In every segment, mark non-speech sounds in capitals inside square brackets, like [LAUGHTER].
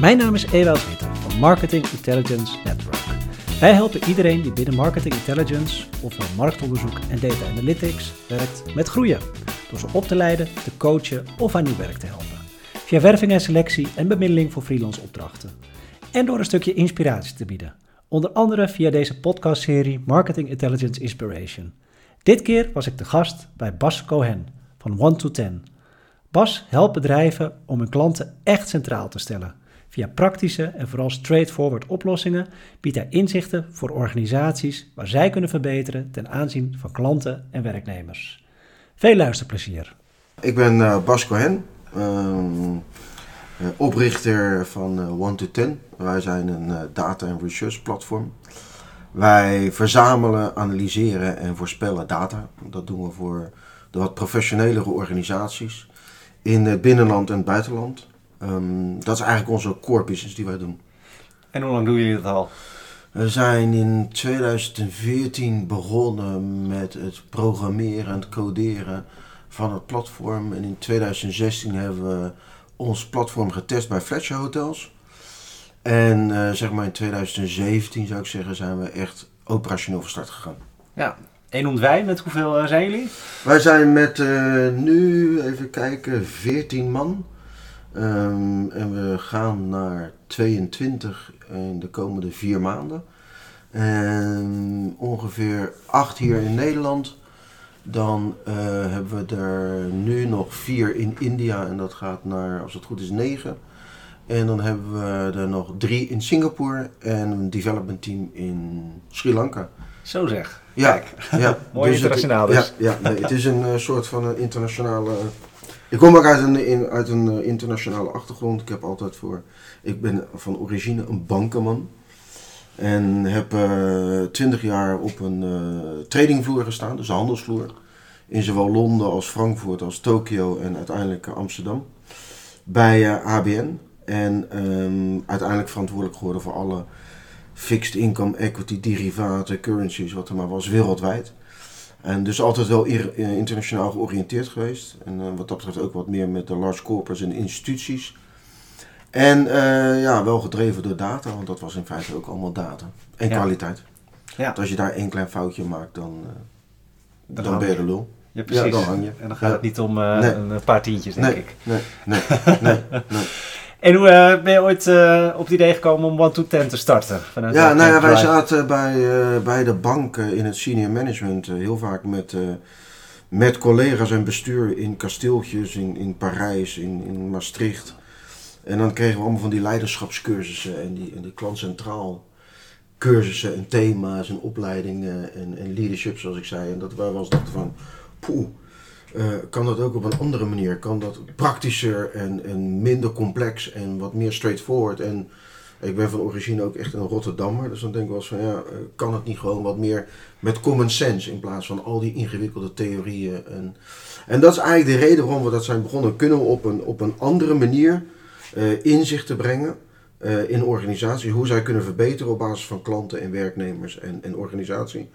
Mijn naam is Ewald Witte van Marketing Intelligence Network. Wij helpen iedereen die binnen Marketing Intelligence, ofwel marktonderzoek en data analytics, werkt met groeien. Door ze op te leiden, te coachen of aan nieuw werk te helpen. Via werving en selectie en bemiddeling voor freelance opdrachten. En door een stukje inspiratie te bieden. Onder andere via deze podcastserie Marketing Intelligence Inspiration. Dit keer was ik de gast bij Bas Cohen van 1 to 10. Bas helpt bedrijven om hun klanten echt centraal te stellen. Via praktische en vooral straightforward oplossingen biedt hij inzichten voor organisaties waar zij kunnen verbeteren ten aanzien van klanten en werknemers. Veel luisterplezier. Ik ben uh, Bas Cohen, uh, oprichter van uh, One to Ten. Wij zijn een data en research platform. Wij verzamelen, analyseren en voorspellen data. Dat doen we voor de wat professionelere organisaties in het binnenland en het buitenland. Um, dat is eigenlijk onze core business die wij doen. En hoe lang doen jullie dat al? We zijn in 2014 begonnen met het programmeren en het coderen van het platform. En in 2016 hebben we ons platform getest bij Fletcher Hotels. En uh, zeg maar in 2017 zou ik zeggen zijn we echt operationeel van start gegaan. Ja, en wij, met hoeveel uh, zijn jullie? Wij zijn met uh, nu, even kijken, 14 man. Um, en we gaan naar 22 in de komende vier maanden. En ongeveer 8 hier in Nederland. Dan uh, hebben we er nu nog vier in India en dat gaat naar, als het goed is, 9. En dan hebben we er nog drie in Singapore en een development team in Sri Lanka. Zo zeg. Ja, Kijk. ja. [LAUGHS] Mooi Dus het- internationaal dus. Ja, ja nee, het is een eh, soort van een internationale... ik kom ook uit een, in, uit een eh, internationale achtergrond. Ik heb altijd voor... Ik ben van origine een bankenman. En heb eh, twintig jaar op een eh, tradingvloer gestaan, dus een handelsvloer. In zowel Londen als Frankfurt als Tokio en uiteindelijk Amsterdam. Bij ABN. En ehm, uiteindelijk verantwoordelijk geworden voor alle fixed income, equity, derivaten, currencies, wat er maar was, wereldwijd. En dus altijd wel eh, internationaal georiënteerd geweest. En eh, wat dat betreft ook wat meer met de large corporates en instituties. En eh, ja, wel gedreven door data, want dat was in feite ook allemaal data. En Ja. kwaliteit. Ja. Want als je daar één klein foutje maakt, dan, Dan dan, ben je de lul. Ja, precies. Ja, dan hang je. En dan gaat het niet om Nee. een paar tientjes, denk Nee, ik. nee, nee, nee, nee. [LAUGHS] En hoe eh, ben je ooit eh, op het idee gekomen om One to Ten te starten? Vanuit Ja, nou ja, wij zaten bij, eh, bij de bank in het senior management heel vaak met, met collega's en bestuur in kasteeltjes in, in Parijs, in, in Maastricht. En dan kregen we allemaal van die leiderschapscursussen en die, en die klantcentraal cursussen en thema's en opleidingen en, en leadership zoals ik zei. En dat wij wel eens dachten van, poeh, eh, kan dat ook op een andere manier? Kan dat praktischer en, en minder complex en wat meer straightforward? En ik ben van origine ook echt een Rotterdammer, dus dan denk ik wel eens van ja, eh, kan het niet gewoon wat meer met common sense in plaats van al die ingewikkelde theorieën. En, en dat is eigenlijk de reden waarom we dat zijn begonnen. Kunnen we op een, op een andere manier eh, inzichten brengen eh, in organisaties, hoe zij kunnen verbeteren op basis van klanten en werknemers en, en organisatie.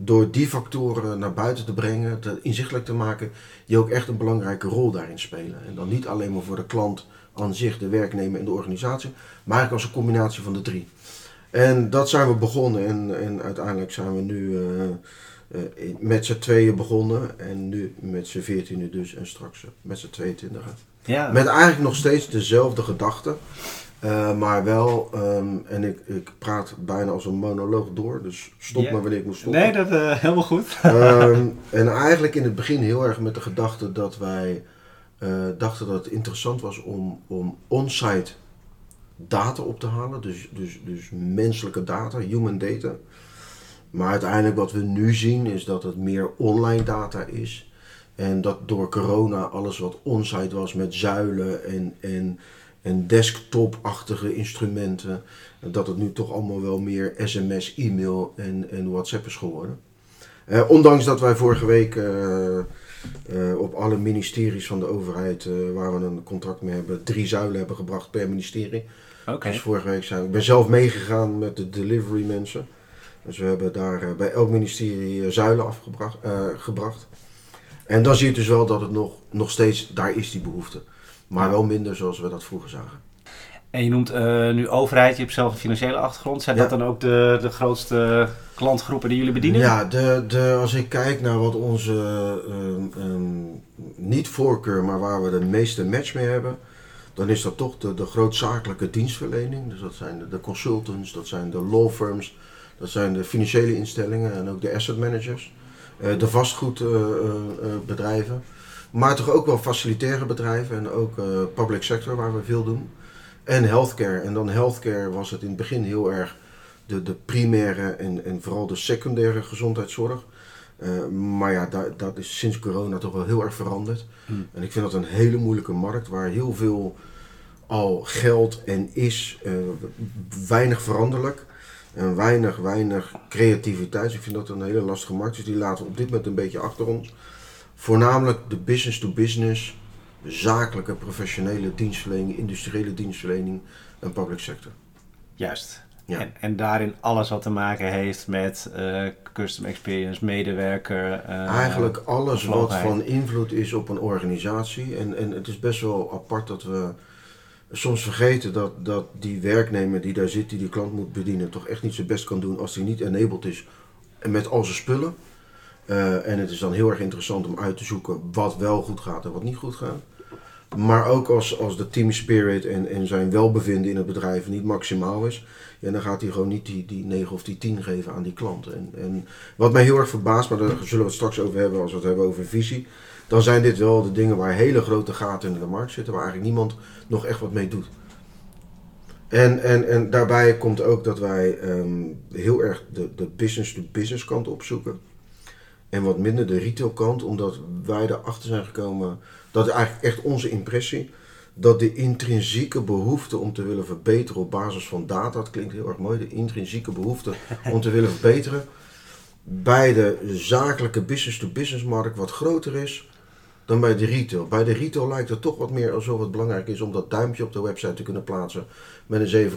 Door die factoren naar buiten te brengen, te, inzichtelijk te maken, die ook echt een belangrijke rol daarin spelen. En dan niet alleen maar voor de klant aan zich, de werknemer en de organisatie, maar eigenlijk als een combinatie van de drie. En dat zijn we begonnen en, en uiteindelijk zijn we nu eh, eh, met z'n tweeën begonnen en nu met z'n veertienen dus en straks met z'n tweeëntwintigen. Ja. Met eigenlijk nog steeds dezelfde gedachten, eh, maar wel, ehm, en ik, ik praat bijna als een monoloog door, dus stop maar wanneer ik moet stoppen. Nee, dat eh helemaal goed. Ehm, [LAUGHS] en eigenlijk in het begin heel erg met de gedachte dat wij eh, dachten dat het interessant was om, om on-site data op te halen. Dus, dus, dus menselijke data, human data. Maar uiteindelijk wat we nu zien is dat het meer online data is. En dat door corona alles wat on-site was met zuilen en, en, en desktop-achtige instrumenten. Dat het nu toch allemaal wel meer sms, e-mail en, en WhatsApp is geworden. Eh, ondanks dat wij vorige week eh, eh, op alle ministeries van de overheid, waar we een contract mee hebben, drie zuilen hebben gebracht per ministerie. Dus vorige week zijn ik ben zelf meegegaan met de delivery mensen. Dus we hebben daar bij elk ministerie zuilen afgebracht. gebracht. En dan zie je dus wel dat het nog, nog steeds, daar is die behoefte. Maar wel minder zoals we dat vroeger zagen. En je noemt uh, nu overheid, je hebt zelf een financiële achtergrond. Zijn dat dan ook de, de grootste klantgroepen die jullie bedienen? Ja, de, de, als ik kijk naar wat onze um, niet voorkeur, maar waar we de meeste match mee hebben, dan is dat toch de, de grootzakelijke dienstverlening. Dus dat zijn de, de consultants, dat zijn de law firms, dat zijn de financiële instellingen en ook de asset managers. Uh, de vastgoedbedrijven. Maar toch ook wel facilitaire bedrijven en ook public sector waar we veel doen. En healthcare. En dan healthcare was het in het begin heel erg de, de primaire en, en vooral de secundaire gezondheidszorg. Uh, maar ja, dat, dat is sinds corona toch wel heel erg veranderd. Hmm. En ik vind dat een hele moeilijke markt waar heel veel al geld en is, uh, weinig veranderlijk. En weinig, weinig creativiteit. ik vind dat een hele lastige markt. Dus die laten we op dit moment een beetje achter ons. Voornamelijk de business to business zakelijke, professionele dienstverlening, industriële dienstverlening en public sector. Juist. Ja. En, en, daarin alles wat te maken heeft met uh, custom experience, medewerker. Uh, Eigenlijk alles wat van invloed is op een organisatie. En, en het is best wel apart dat we soms vergeten dat, dat die werknemer die daar zit, die die klant moet bedienen, toch echt niet zijn best kan doen als hij niet enabled is met al zijn spullen. Uh, en het is dan heel erg interessant om uit te zoeken wat wel goed gaat en wat niet goed gaat. Maar ook als, als de team spirit en, en zijn welbevinden in het bedrijf niet maximaal is, ja, dan gaat hij gewoon niet die, die 9 of die 10 geven aan die klant. En, en wat mij heel erg verbaast, maar daar zullen we het straks over hebben als we het hebben over visie, dan zijn dit wel de dingen waar hele grote gaten in de markt zitten, waar eigenlijk niemand nog echt wat mee doet. En, en, en daarbij komt ook dat wij um, heel erg de, de business-to-business kant opzoeken. En wat minder de retail kant, omdat wij erachter zijn gekomen, dat is eigenlijk echt onze impressie, dat de intrinsieke behoefte om te willen verbeteren op basis van data, dat klinkt heel erg mooi, de intrinsieke behoefte [LAUGHS] om te willen verbeteren, bij de zakelijke business-to-business markt wat groter is dan bij de retail. Bij de retail lijkt het toch wat meer alsof het belangrijk is om dat duimpje op de website te kunnen plaatsen met een 7,8.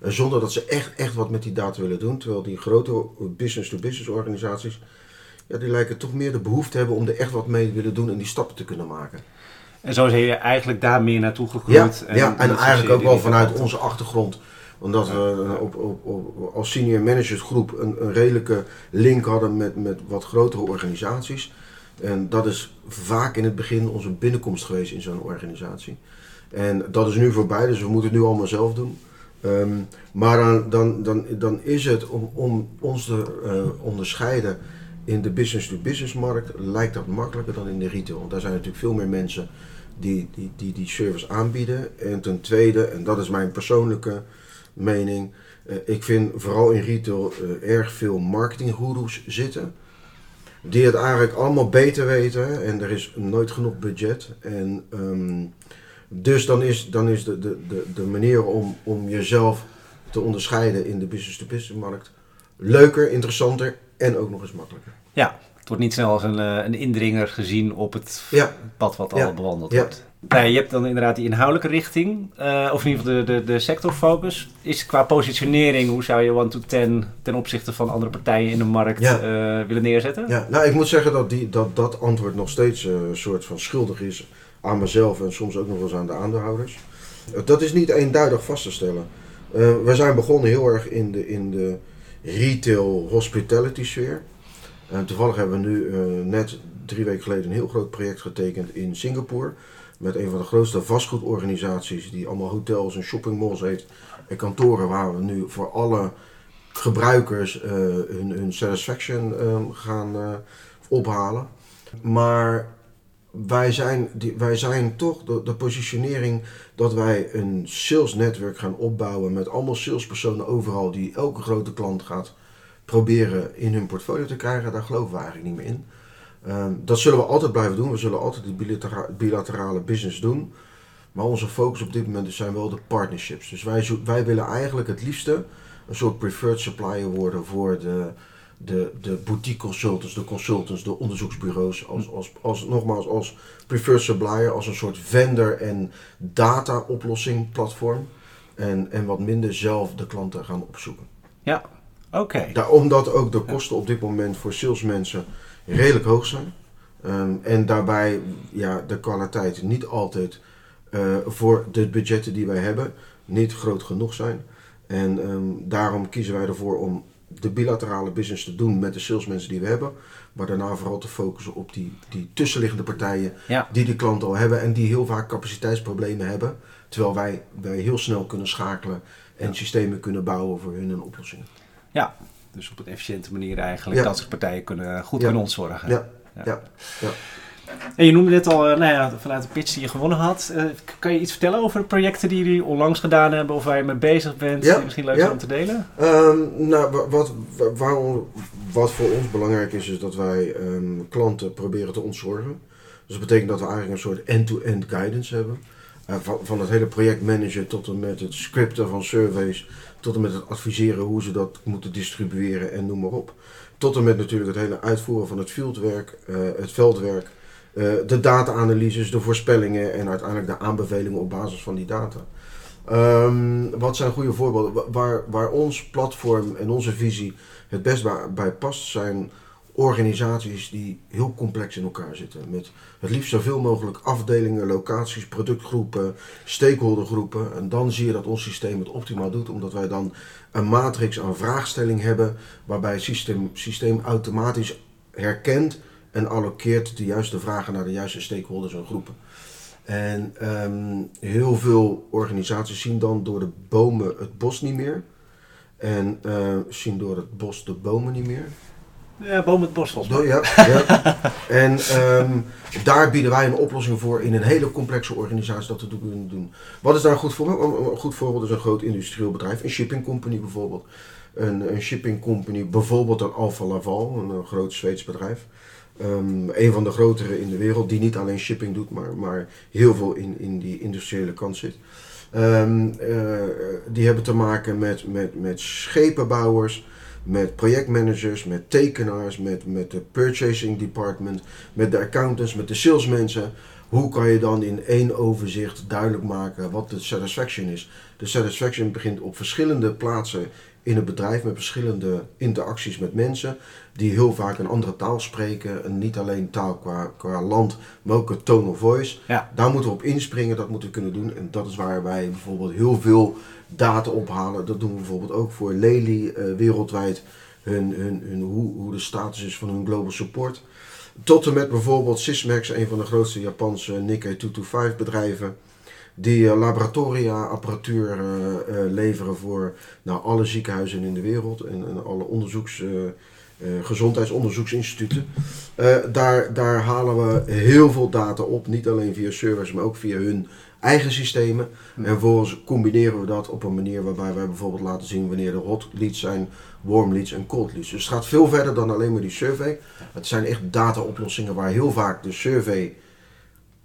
Zonder dat ze echt, echt wat met die data willen doen. Terwijl die grote business-to-business organisaties ja, die lijken toch meer de behoefte hebben om er echt wat mee te willen doen en die stappen te kunnen maken. En zo zijn je eigenlijk daar meer naartoe gegroeid. Ja, en, ja, en eigenlijk ook wel vanuit onze achtergrond. Omdat we op, op, op, als senior managersgroep een, een redelijke link hadden met, met wat grotere organisaties. En dat is vaak in het begin onze binnenkomst geweest in zo'n organisatie. En dat is nu voorbij, dus we moeten het nu allemaal zelf doen. Ehm, maar dan, dan, dan, dan is het om, om ons te uh, onderscheiden in de business-to-business markt lijkt dat makkelijker dan in de retail. Want daar zijn natuurlijk veel meer mensen die die, die, die service aanbieden. En ten tweede, en dat is mijn persoonlijke mening, uh, ik vind vooral in retail uh, erg veel marketinggoeroes zitten. Die het eigenlijk allemaal beter weten en er is nooit genoeg budget. En um, dus dan is, dan is de, de, de, de manier om, om jezelf te onderscheiden in de business-to-business -business markt leuker, interessanter en ook nog eens makkelijker. Ja, het wordt niet snel als een, eh, een indringer gezien op het pad wat al bewandeld wordt. Nee, je hebt dan inderdaad die inhoudelijke richting, uh, of in ieder geval de, de, de sectorfocus. Is qua positionering, hoe zou je One to Ten ten opzichte van andere partijen in de markt uh, willen neerzetten? Ja, nou ik moet zeggen dat die, dat, dat antwoord nog steeds een soort van schuldig is aan mezelf en soms ook nog eens aan de aandeelhouders. Dat is niet eenduidig vast te stellen. we zijn begonnen heel erg in de, in de retail hospitality sfeer. En toevallig hebben we nu uh, net drie weken geleden een heel groot project getekend in Singapore. Met een van de grootste vastgoedorganisaties die allemaal hotels en shoppingmalls heeft. En kantoren waar we nu voor alle gebruikers uh, hun, hun satisfaction uh, gaan ophalen. Maar wij zijn, die, wij zijn toch de, positionering dat wij een salesnetwerk gaan opbouwen met allemaal salespersonen overal die elke grote klant gaat proberen in hun portfolio te krijgen, daar geloven we eigenlijk niet meer in. Uh, dat zullen we altijd blijven doen. We zullen altijd die bilatera bilaterale business doen. Maar onze focus op dit moment zijn wel de partnerships. Dus wij, wij willen eigenlijk het liefste een soort preferred supplier worden voor de, de, de boutique consultants, de consultants, de onderzoeksbureaus, als, als, als, nogmaals als preferred supplier, als een soort vendor en data oplossing platform. En, en wat minder zelf de klanten gaan opzoeken. Ja, oké. Okay. Omdat ook de kosten op dit moment voor salesmensen redelijk hoog zijn. Um, en daarbij ja, de kwaliteit niet altijd eh, voor de budgetten die wij hebben niet groot genoeg zijn. En ehm, daarom kiezen wij ervoor om de bilaterale business te doen met de salesmensen die we hebben. Maar daarna vooral te focussen op die, die tussenliggende partijen Ja. die die klanten al hebben en die heel vaak capaciteitsproblemen hebben. Terwijl wij, wij heel snel kunnen schakelen en systemen kunnen bouwen voor hun en oplossingen. Ja, dus op een efficiënte manier eigenlijk. Ja. Dat soort partijen kunnen goed Ja. kunnen ontzorgen. Ja, ja. En je noemde net al, eh, nou ja, vanuit de pitch die je gewonnen had. Eh, kan je iets vertellen over de projecten die jullie onlangs gedaan hebben of waar je mee bezig bent? Ja, Die misschien leuk ja. zijn om te delen? Ehm, nou, wa- wat, wa- waarom, wat voor ons belangrijk is, is dat wij ehm, klanten proberen te ontzorgen. Dus dat betekent dat we eigenlijk een soort end-to-end guidance hebben. Eh, van, van het hele projectmanagen tot en met het scripten van surveys, tot en met het adviseren hoe ze dat moeten distribueren en noem maar op. Tot en met natuurlijk het hele uitvoeren van het fieldwerk, het veldwerk, de data-analyses, de voorspellingen en uiteindelijk de aanbevelingen op basis van die data. Ehm, wat zijn goede voorbeelden? Wa- Waar, waar ons platform en onze visie het best bij past, zijn organisaties die heel complex in elkaar zitten. Met het liefst zoveel mogelijk afdelingen, locaties, productgroepen, stakeholdergroepen. En dan zie je dat ons systeem het optimaal doet, omdat wij dan een matrix aan vraagstelling hebben, waarbij het systeem, systeem automatisch herkent en allokeert de juiste vragen naar de juiste stakeholders en groepen. En ehm, heel veel organisaties zien dan door de bomen het bos niet meer. En eh, zien door het bos de bomen niet meer. Ja, boom het bos volgens mij. Ja, ja. [LAUGHS] En ehm, daar bieden wij een oplossing voor in een hele complexe organisatie dat te kunnen doen. Wat is daar een goed voorbeeld? Een goed voorbeeld is een groot industrieel bedrijf, een shipping company bijvoorbeeld. Een, een shipping company, bijvoorbeeld een Alfa Laval, een, een groot Zweeds bedrijf. Ehm, een van de grotere in de wereld, die niet alleen shipping doet, maar, maar heel veel in, in die industriële kant zit. Ehm, eh, die hebben te maken met, met, met schepenbouwers, met projectmanagers, met tekenaars, met, met de purchasing department, met de accountants, met de salesmensen. Hoe kan je dan in één overzicht duidelijk maken wat de satisfaction is? De satisfaction begint op verschillende plaatsen in het bedrijf met verschillende interacties met mensen die heel vaak een andere taal spreken. En niet alleen taal qua, qua land, maar ook een tone of voice. Ja. Daar moeten we op inspringen, dat moeten we kunnen doen. En dat is waar wij bijvoorbeeld heel veel data ophalen. Dat doen we bijvoorbeeld ook voor Lely eh, wereldwijd. Hun, hun, hun, hoe, hoe de status is van hun global support. Tot en met bijvoorbeeld Sysmex, een van de grootste Japanse Nikkei 225 bedrijven. Die eh, laboratoria apparatuur eh, leveren voor nou, alle ziekenhuizen in de wereld en, en alle onderzoeks, gezondheidsonderzoeksinstituten. Eh, daar, daar halen we heel veel data op, niet alleen via servers, maar ook via hun eigen systemen. En vervolgens combineren we dat op een manier waarbij wij bijvoorbeeld laten zien wanneer er hot leads zijn, warm leads en cold leads. Dus het gaat veel verder dan alleen maar die survey. Het zijn echt data-oplossingen waar heel vaak de survey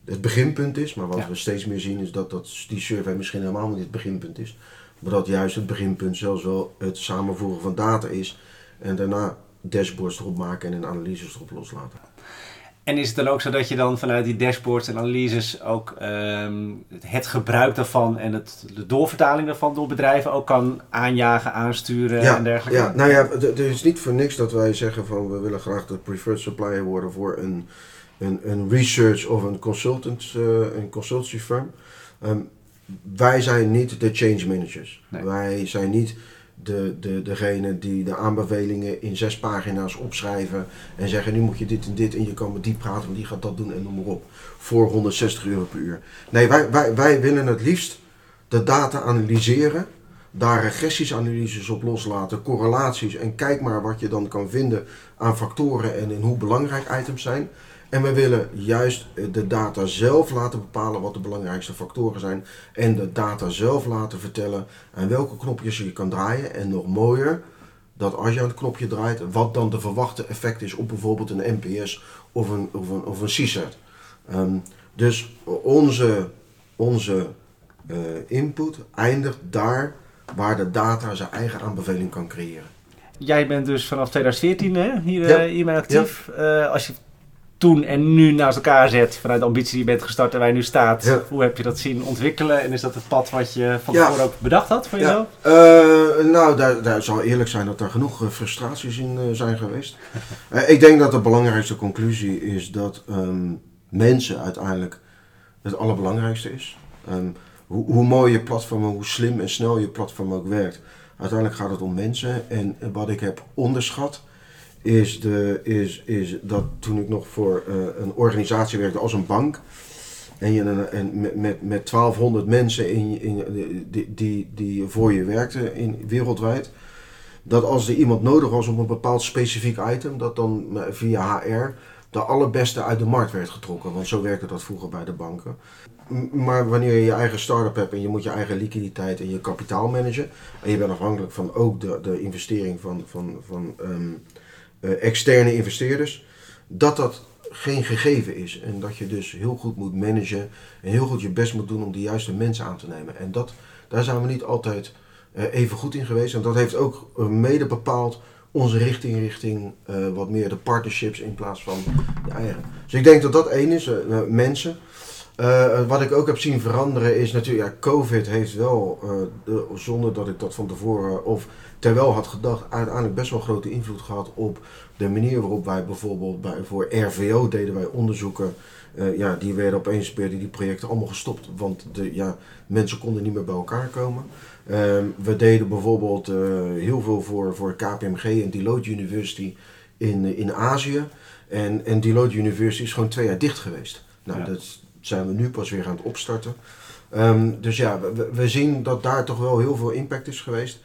het beginpunt is. Maar wat Ja. we steeds meer zien is dat, dat die survey misschien helemaal niet het beginpunt is. Maar dat juist het beginpunt zelfs wel het samenvoegen van data is. En daarna dashboards erop maken en een analyses erop loslaten. En is het dan ook zo dat je dan vanuit die dashboards en analyses ook ehm, het gebruik daarvan en het, de doorvertaling daarvan door bedrijven ook kan aanjagen, aansturen en dergelijke? Ja, nou ja, het is niet voor niks dat wij zeggen van we willen graag de preferred supplier worden voor een, een, een research of een consultant, eh, een consultancy firm. Ehm, wij zijn niet de change managers. Nee. Wij zijn niet de, de, degene die de aanbevelingen in zes pagina's opschrijven en zeggen nu moet je dit en dit en je kan met die praten, want die gaat dat doen en noem maar op. Voor 160 euro per uur. Nee, wij, wij, wij willen het liefst de data analyseren daar regressiesanalyses op loslaten, correlaties en kijk maar wat je dan kan vinden aan factoren en in hoe belangrijk items zijn. En we willen juist eh, de data zelf laten bepalen wat de belangrijkste factoren zijn en de data zelf laten vertellen aan welke knopjes je kan draaien en nog mooier dat als je aan het knopje draait, wat dan de verwachte effect is op bijvoorbeeld een NPS of een, of een, of een CSAT. Ehm, dus onze, onze eh, input eindigt daar waar de data zijn eigen aanbeveling kan creëren. Jij bent dus vanaf 2014 hè, hier, Ja. eh, hiermee actief. Als je toen en nu naast elkaar zet, vanuit de ambitie die je bent gestart en waar je nu staat, Ja. hoe heb je dat zien ontwikkelen? En is dat het pad wat je van Ja. tevoren ook bedacht had voor jezelf? Eh, nou, daar, daar zal eerlijk zijn dat daar genoeg eh, frustraties in eh, zijn geweest. [LAUGHS] Ik denk dat de belangrijkste conclusie is dat ehm, mensen uiteindelijk het allerbelangrijkste is. Ehm, hoe, hoe mooi je platform, hoe slim en snel je platform ook werkt. Uiteindelijk gaat het om mensen. En wat ik heb onderschat, is, de, is, is dat toen ik nog voor uh, een organisatie werkte als een bank. En, je, en met, met, met 1200 mensen in, in, die, die, die voor je werkten in, wereldwijd. Dat als er iemand nodig was op een bepaald specifiek item, dat dan via HR de allerbeste uit de markt werd getrokken. Want zo werkte dat vroeger bij de banken. Maar wanneer je je eigen start-up hebt en je moet je eigen liquiditeit en je kapitaal managen. En je bent afhankelijk van ook de, de investering van, van, van uh, externe investeerders. Dat dat geen gegeven is. En dat je dus heel goed moet managen en heel goed je best moet doen om de juiste mensen aan te nemen. En dat, daar zijn we niet altijd uh, even goed in geweest. En dat heeft ook mede bepaald onze richting richting wat meer de partnerships in plaats van de eigen. Dus ik denk dat dat één is, mensen. Uh, wat ik ook heb zien veranderen is natuurlijk, ja, COVID heeft wel, de, zonder dat ik dat van tevoren of terwijl had gedacht, uiteindelijk best wel grote invloed gehad op de manier waarop wij bijvoorbeeld bij, voor RVO deden wij onderzoeken. ja, die werden opeens werden die projecten allemaal gestopt, want de, ja, mensen konden niet meer bij elkaar komen. Uh, we deden bijvoorbeeld heel veel voor, voor KPMG en Deloitte University in, in Azië. En, en Deloitte University is gewoon twee jaar dicht geweest. Nou, ja. dat zijn we nu pas weer aan het opstarten. Um, dus ja, we, zien dat daar toch wel heel veel impact is geweest.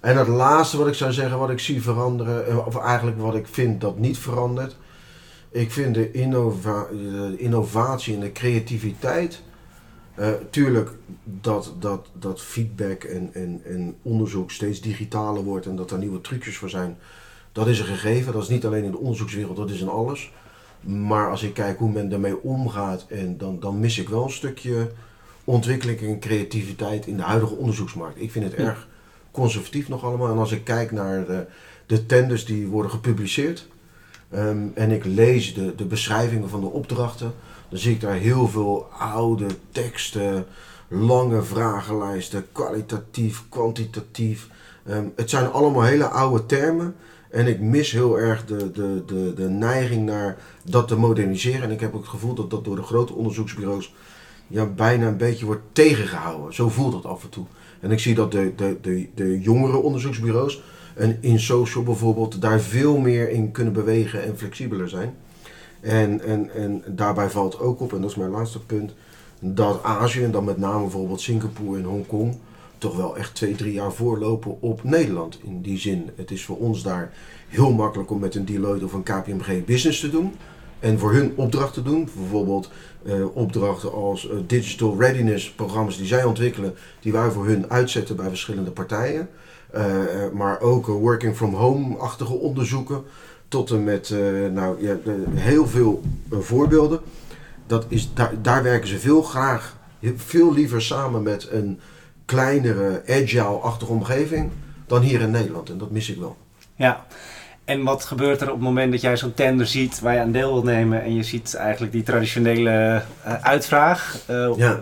En het laatste wat ik zou zeggen, wat ik zie veranderen, of eigenlijk wat ik vind dat niet verandert. Ik vind de, innova de innovatie en de creativiteit uh, tuurlijk dat, dat, dat feedback en, en, en onderzoek steeds digitaler wordt en dat er nieuwe trucjes voor zijn, dat is een gegeven. Dat is niet alleen in de onderzoekswereld, dat is in alles. Maar als ik kijk hoe men daarmee omgaat, en dan, dan mis ik wel een stukje ontwikkeling en creativiteit in de huidige onderzoeksmarkt. Ik vind het erg conservatief nog allemaal. En als ik kijk naar de, de tenders die worden gepubliceerd um, en ik lees de, de beschrijvingen van de opdrachten dan zie ik daar heel veel oude teksten, lange vragenlijsten, kwalitatief, kwantitatief. Um, het zijn allemaal hele oude termen. En ik mis heel erg de, de, de, de neiging naar dat te moderniseren. En ik heb ook het gevoel dat dat door de grote onderzoeksbureaus ja, bijna een beetje wordt tegengehouden. Zo voelt dat af en toe. En ik zie dat de, de, de, de jongere onderzoeksbureaus en in social bijvoorbeeld daar veel meer in kunnen bewegen en flexibeler zijn. En, en, en daarbij valt ook op, en dat is mijn laatste punt, dat Azië, en dan met name bijvoorbeeld Singapore en Hongkong, toch wel echt twee, drie jaar voorlopen op Nederland. In die zin, het is voor ons daar heel makkelijk om met een Deloitte of een KPMG business te doen. En voor hun opdrachten te doen. Bijvoorbeeld uh, opdrachten als uh, digital readiness programma's die zij ontwikkelen, die wij voor hun uitzetten bij verschillende partijen. Uh, maar ook working from home-achtige onderzoeken tot en met nou, ja, heel veel voorbeelden. Dat is, daar, daar werken ze veel graag, veel liever samen met een kleinere, agile-achtige omgeving dan hier in Nederland. En dat mis ik wel. Ja, en wat gebeurt er op het moment dat jij zo'n tender ziet waar je aan deel wilt nemen en je ziet eigenlijk die traditionele uh, uitvraag? Uh, ja.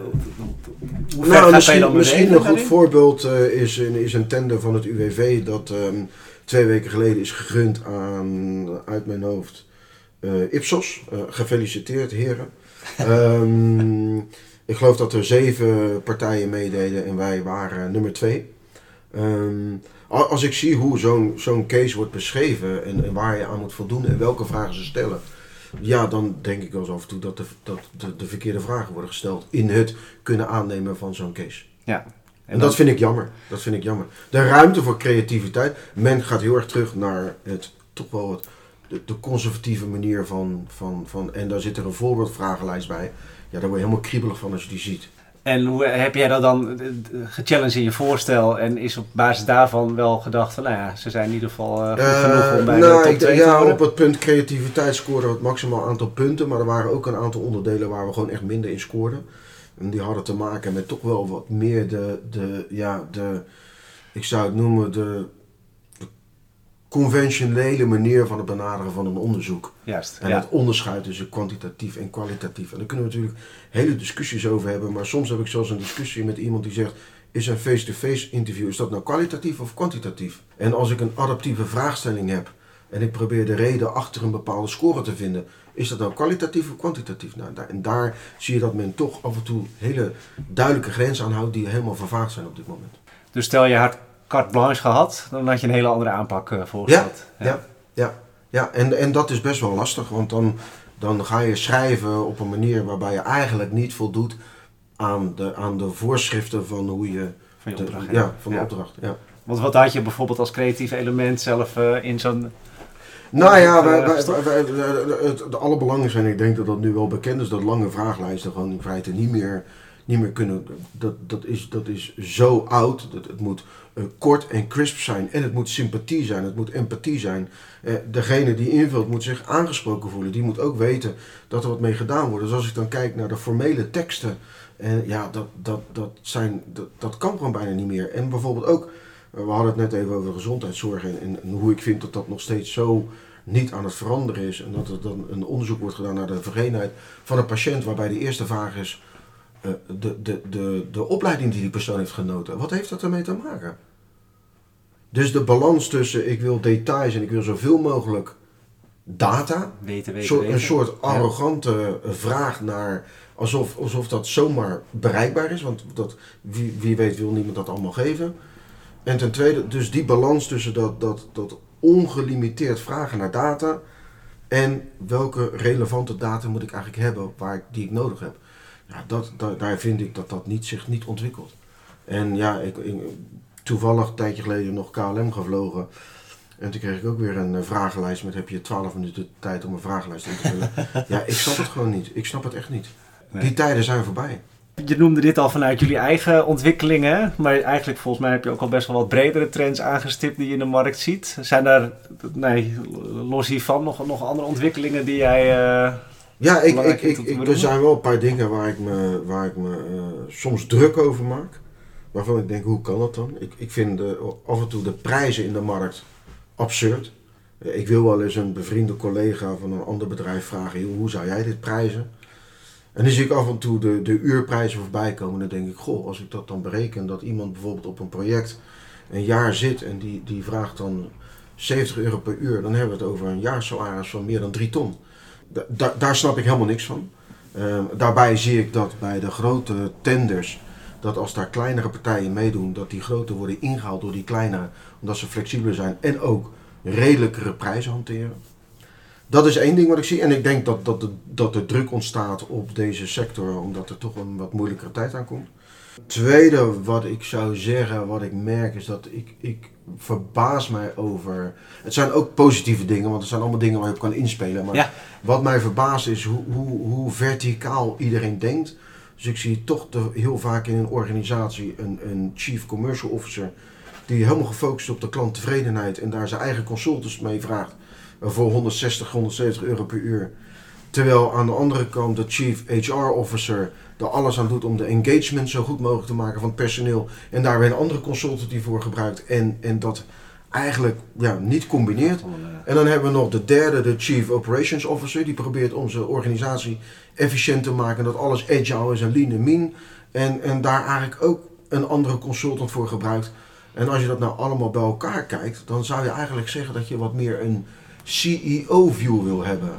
Hoe ver nou, misschien, misschien een goed voorbeeld uh, is, is een tender van het UWV dat um, twee weken geleden is gegund aan, uit mijn hoofd, uh, Ipsos. Gefeliciteerd, heren. um, [LAUGHS] ik geloof dat er zeven partijen meededen en wij waren nummer twee. Um, als ik zie hoe zo'n zo'n case wordt beschreven en, en, waar je aan moet voldoen en welke vragen ze stellen, ja, dan denk ik wel eens af en toe dat, de, dat de, de verkeerde vragen worden gesteld in het kunnen aannemen van zo'n case. Ja, en, dat vind ik jammer. Dat vind ik jammer. De ruimte voor creativiteit. Men gaat heel erg terug naar het toch wel het, de, de, conservatieve manier van, van, van. En daar zit er een voorbeeldvragenlijst bij. Ja, daar word je helemaal kriebelig van als je die ziet. En hoe heb jij dat dan gechallenged in je voorstel en is op basis daarvan wel gedacht van, nou ja, ze zijn in ieder geval uh, goed uh, genoeg om bij nou, de top 2 Ja, op het punt creativiteit scoorden we het maximaal aantal punten, maar er waren ook een aantal onderdelen waar we gewoon echt minder in scoorden. En die hadden te maken met toch wel wat meer de, de ja, de, ik zou het noemen, de conventionele manier van het benaderen van een onderzoek. Juist. En het onderscheid tussen kwantitatief en kwalitatief. En daar kunnen we natuurlijk hele discussies over hebben, maar soms heb ik zelfs een discussie met iemand die zegt, is een face-to-face -face interview, is dat nou kwalitatief of kwantitatief? En als ik een adaptieve vraagstelling heb, en ik probeer de reden achter een bepaalde score te vinden. Is dat dan kwalitatief of kwantitatief? Nou, daar, en daar zie je dat men toch af en toe hele duidelijke grenzen aanhoudt die helemaal vervaagd zijn op dit moment. Dus stel je had carte blanche gehad, dan had je een hele andere aanpak uh, voorgesteld. Ja, ja, ja, ja. En, en dat is best wel lastig, want dan, dan ga je schrijven op een manier waarbij je eigenlijk niet voldoet aan de, aan de voorschriften van hoe je... Van je opdracht. De, ja, van de opdracht, ja. Want wat had je bijvoorbeeld als creatief element zelf uh, in zo'n... Nou ja, wij, wij, wij, het, de allerbelangrijkste, en ik denk dat dat nu wel bekend is, dat lange vraaglijsten gewoon in feite niet meer, niet meer kunnen. Dat, dat, is, dat is zo oud. Dat, het moet uh, kort en crisp zijn en het moet sympathie zijn, het moet empathie zijn. Uh, degene die invult moet zich aangesproken voelen. Die moet ook weten dat er wat mee gedaan wordt. Dus als ik dan kijk naar de formele teksten, en ja, dat, dat, dat, zijn, dat, dat kan gewoon bijna niet meer. En bijvoorbeeld ook we hadden het net even over gezondheidszorg en, en, hoe ik vind dat dat nog steeds zo niet aan het veranderen is. En dat er dan een onderzoek wordt gedaan naar de vereenheid van een patiënt, waarbij de eerste vraag is: de, de, de, de opleiding die die persoon heeft genoten, wat heeft dat ermee te maken? Dus de balans tussen ik wil details en ik wil zoveel mogelijk data, weten, weten, soort, weten. een soort arrogante vraag naar alsof, alsof dat zomaar bereikbaar is, want dat, wie, wie weet wil niemand dat allemaal geven. En ten tweede, dus die balans tussen dat, dat, dat ongelimiteerd vragen naar data en welke relevante data moet ik eigenlijk hebben waar ik, die ik nodig heb. Ja, dat, dat, daar vind ik dat dat niet, zich niet ontwikkelt. En ja, ik, ik, toevallig een tijdje geleden nog KLM gevlogen. En toen kreeg ik ook weer een vragenlijst met heb je 12 minuten tijd om een vragenlijst in te vullen. [LAUGHS] ja, ik snap het gewoon niet. Ik snap het echt niet. Die tijden zijn voorbij. Je noemde dit al vanuit jullie eigen ontwikkelingen, maar eigenlijk volgens mij heb je ook al best wel wat bredere trends aangestipt die je in de markt ziet. Zijn er, nee, los hiervan nog, nog andere ontwikkelingen die jij. Uh, ja, ik, ik, ik, ik er zijn wel een paar dingen waar ik me, waar ik me uh, soms druk over maak. Waarvan ik denk, hoe kan dat dan? Ik, ik vind de, af en toe de prijzen in de markt absurd. Ik wil wel eens een bevriende collega van een ander bedrijf vragen, hoe zou jij dit prijzen? En dan zie ik af en toe de, de uurprijzen voorbij komen. Dan denk ik, goh, als ik dat dan bereken, dat iemand bijvoorbeeld op een project een jaar zit en die, die vraagt dan 70 euro per uur, dan hebben we het over een jaarsalaris van meer dan 3 ton. Da, daar snap ik helemaal niks van. Um, daarbij zie ik dat bij de grote tenders, dat als daar kleinere partijen meedoen, dat die grote worden ingehaald door die kleinere, omdat ze flexibeler zijn en ook redelijkere prijzen hanteren. Dat is één ding wat ik zie. En ik denk dat, dat, dat er druk ontstaat op deze sector, omdat er toch een wat moeilijkere tijd aankomt. Tweede wat ik zou zeggen, wat ik merk, is dat ik, ik verbaas mij over. Het zijn ook positieve dingen, want het zijn allemaal dingen waar je op kan inspelen. Maar wat mij verbaast is hoe, hoe, hoe verticaal iedereen denkt. Dus ik zie toch heel vaak in een organisatie een, een chief commercial officer die helemaal gefocust op de klanttevredenheid en daar zijn eigen consultants mee vraagt voor 160, 170 euro per uur. Terwijl aan de andere kant de chief HR officer er alles aan doet om de engagement zo goed mogelijk te maken van het personeel. En daar weer een andere consultant die voor gebruikt. En, en dat eigenlijk ja, niet combineert. En dan hebben we nog de derde, de Chief Operations Officer. Die probeert onze organisatie efficiënt te maken. Dat alles agile is en lean en mean. En, en daar eigenlijk ook een andere consultant voor gebruikt. En als je dat nou allemaal bij elkaar kijkt, dan zou je eigenlijk zeggen dat je wat meer een CEO-view wil hebben.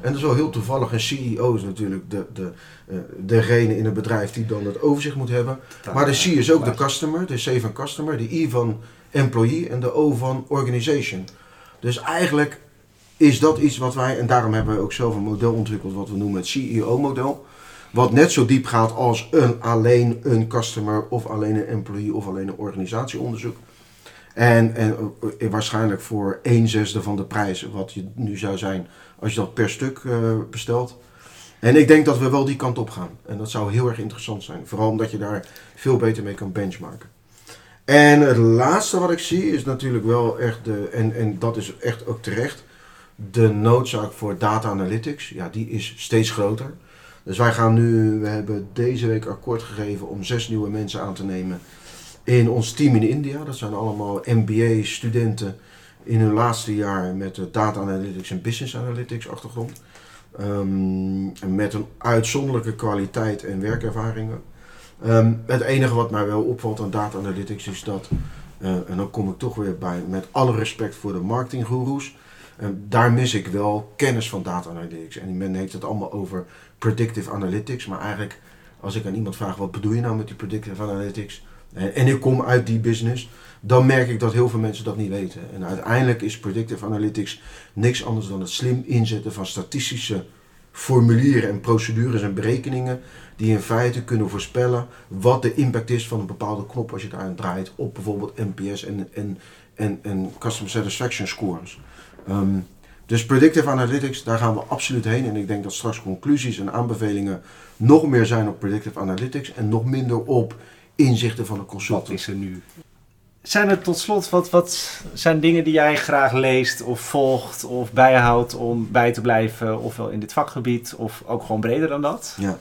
En dat is wel heel toevallig. Een CEO is natuurlijk de, de, uh, degene in het bedrijf die dan het overzicht moet hebben. Maar de C is ook de customer, de C van customer, de I van employee en de O van organization. Dus eigenlijk is dat iets wat wij, en daarom hebben we ook zelf een model ontwikkeld wat we noemen het CEO-model. Wat net zo diep gaat als een, alleen een customer of alleen een employee of alleen een organisatieonderzoek. En, en eh, waarschijnlijk voor een zesde van de prijs wat je nu zou zijn als je dat per stuk uh, bestelt. En ik denk dat we wel die kant op gaan. En dat zou heel erg interessant zijn. Vooral omdat je daar veel beter mee kan benchmarken. En het laatste wat ik zie is natuurlijk wel echt de, en, en dat is echt ook terecht, de noodzaak voor data analytics. Ja, die is steeds groter. Dus wij gaan nu, we hebben deze week akkoord gegeven om zes nieuwe mensen aan te nemen in ons team in India. Dat zijn allemaal MBA-studenten in hun laatste jaar met data analytics en business analytics achtergrond. Um, met een uitzonderlijke kwaliteit en werkervaringen. Um, het enige wat mij wel opvalt aan data analytics is dat, uh, en dan kom ik toch weer bij, met alle respect voor de marketinggoeroes, daar mis ik wel kennis van data analytics. En men heeft het allemaal over predictive analytics. Maar eigenlijk, als ik aan iemand vraag, wat bedoel je nou met die predictive analytics? En ik kom uit die business, dan merk ik dat heel veel mensen dat niet weten. En uiteindelijk is predictive analytics niks anders dan het slim inzetten van statistische formulieren en procedures en berekeningen die in feite kunnen voorspellen wat de impact is van een bepaalde knop als je daar aan draait op bijvoorbeeld NPS en, en, en, en Customer Satisfaction scores. Ehm, dus predictive analytics, daar gaan we absoluut heen. En ik denk dat straks conclusies en aanbevelingen nog meer zijn op predictive analytics en nog minder op inzichten van de consultant. Wat is er nu? Zijn er tot slot, wat, wat zijn dingen die jij graag leest of volgt of bijhoudt om bij te blijven, ofwel in dit vakgebied of ook gewoon breder dan dat? Ja,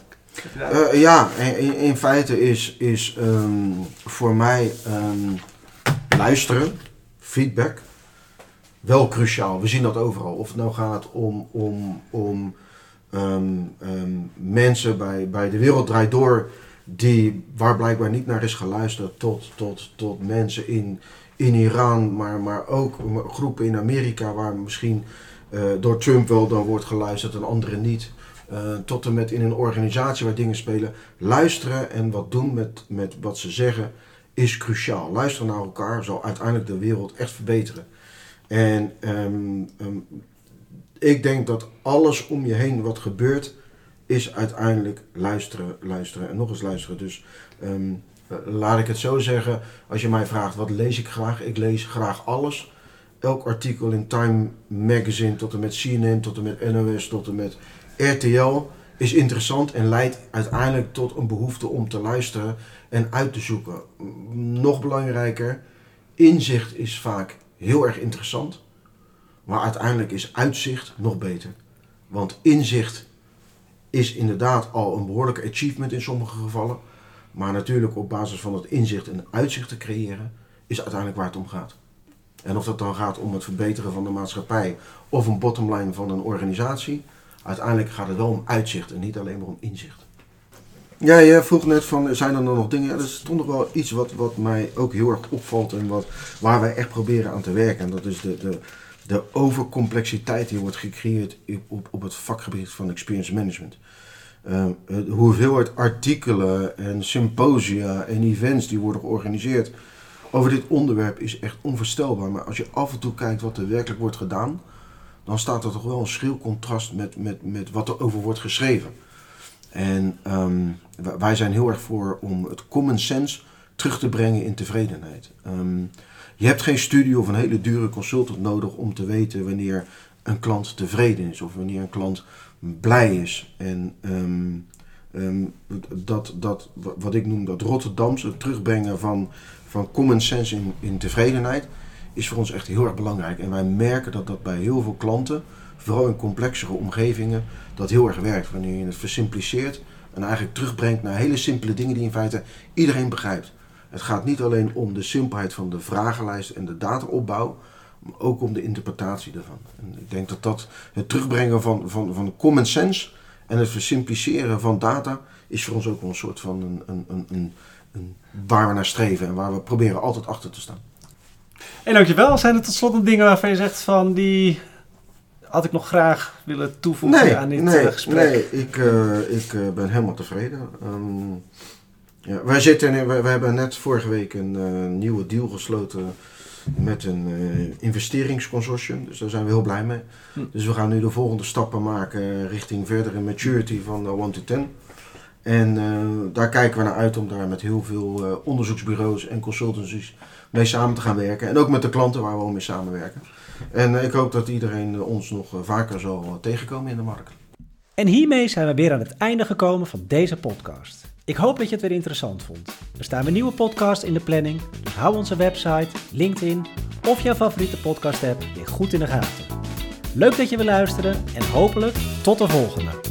uh, ja in, in, feite is, is um, voor mij um, luisteren, feedback, wel cruciaal. We zien dat overal. Of het nou gaat om, om, om um, mensen bij, bij de wereld draait door die, waar blijkbaar niet naar is geluisterd tot, tot, tot mensen in, in Iran, maar, maar ook groepen in Amerika waar misschien uh, door Trump wel dan wordt geluisterd en anderen niet. Uh, tot en met in een organisatie waar dingen spelen. Luisteren en wat doen met, met wat ze zeggen is cruciaal. Luisteren naar elkaar zal uiteindelijk de wereld echt verbeteren. En um, um, ik denk dat alles om je heen wat gebeurt, is uiteindelijk luisteren, luisteren en nog eens luisteren. Dus um, laat ik het zo zeggen, als je mij vraagt wat lees ik graag, ik lees graag alles. Elk artikel in Time Magazine tot en met CNN, tot en met NOS, tot en met RTL is interessant en leidt uiteindelijk tot een behoefte om te luisteren en uit te zoeken. Nog belangrijker, inzicht is vaak heel erg interessant, maar uiteindelijk is uitzicht nog beter. Want inzicht is inderdaad al een behoorlijke achievement in sommige gevallen. Maar natuurlijk op basis van het inzicht en uitzicht te creëren, is uiteindelijk waar het om gaat. En of dat dan gaat om het verbeteren van de maatschappij of een bottomline van een organisatie, uiteindelijk gaat het wel om uitzicht en niet alleen maar om inzicht. Ja, je vroeg net van, zijn er dan nog dingen? Er is toch nog wel iets wat, wat mij ook heel erg opvalt en wat, waar wij echt proberen aan te werken. En dat is de, de, de overcomplexiteit die wordt gecreëerd op, op het vakgebied van experience management. Uh, hoeveelheid artikelen en symposia en events die worden georganiseerd over dit onderwerp is echt onvoorstelbaar. Maar als je af en toe kijkt wat er werkelijk wordt gedaan, dan staat er toch wel een schril contrast met, met, met wat er over wordt geschreven. En um, wij zijn heel erg voor om het common sense terug te brengen in tevredenheid. Um, je hebt geen studie of een hele dure consultant nodig om te weten wanneer een klant tevreden is of wanneer een klant blij is. En um, um, dat, dat, wat ik noem dat Rotterdamse, terugbrengen van, van common sense in, in tevredenheid, is voor ons echt heel erg belangrijk. En wij merken dat dat bij heel veel klanten, vooral in complexere omgevingen, dat heel erg werkt. Wanneer je het versimpliceert en eigenlijk terugbrengt naar hele simpele dingen die in feite iedereen begrijpt. Het gaat niet alleen om de simpelheid van de vragenlijst en de dataopbouw, maar ook om de interpretatie daarvan. En ik denk dat dat het terugbrengen van, van, van common sense en het versimpliceren van data is voor ons ook wel een soort van een, een, een, een, een waar we naar streven en waar we proberen altijd achter te staan. En dankjewel. Zijn er tot slot nog dingen waarvan je zegt van die had ik nog graag willen toevoegen aan dit nee, eh, gesprek? Nee, ik, uh, ik uh, ben helemaal tevreden. Um, ja, wij, zitten in, wij, wij, hebben net vorige week een uh, nieuwe deal gesloten met een uh, investeringsconsortium. Dus daar zijn we heel blij mee. Hm. Dus we gaan nu de volgende stappen maken richting verdere maturity van uh, 1 to 10. En uh, daar kijken we naar uit om daar met heel veel onderzoeksbureaus en consultancies mee samen te gaan werken. En ook met de klanten waar we al mee samenwerken. En ik hoop dat iedereen ons nog vaker zal tegenkomen in de markt. En hiermee zijn we weer aan het einde gekomen van deze podcast. Ik hoop dat je het weer interessant vond. Er staan weer nieuwe podcasts in de planning, dus hou onze website, LinkedIn of jouw favoriete podcast app weer goed in de gaten. Leuk dat je wil luisteren en hopelijk tot de volgende.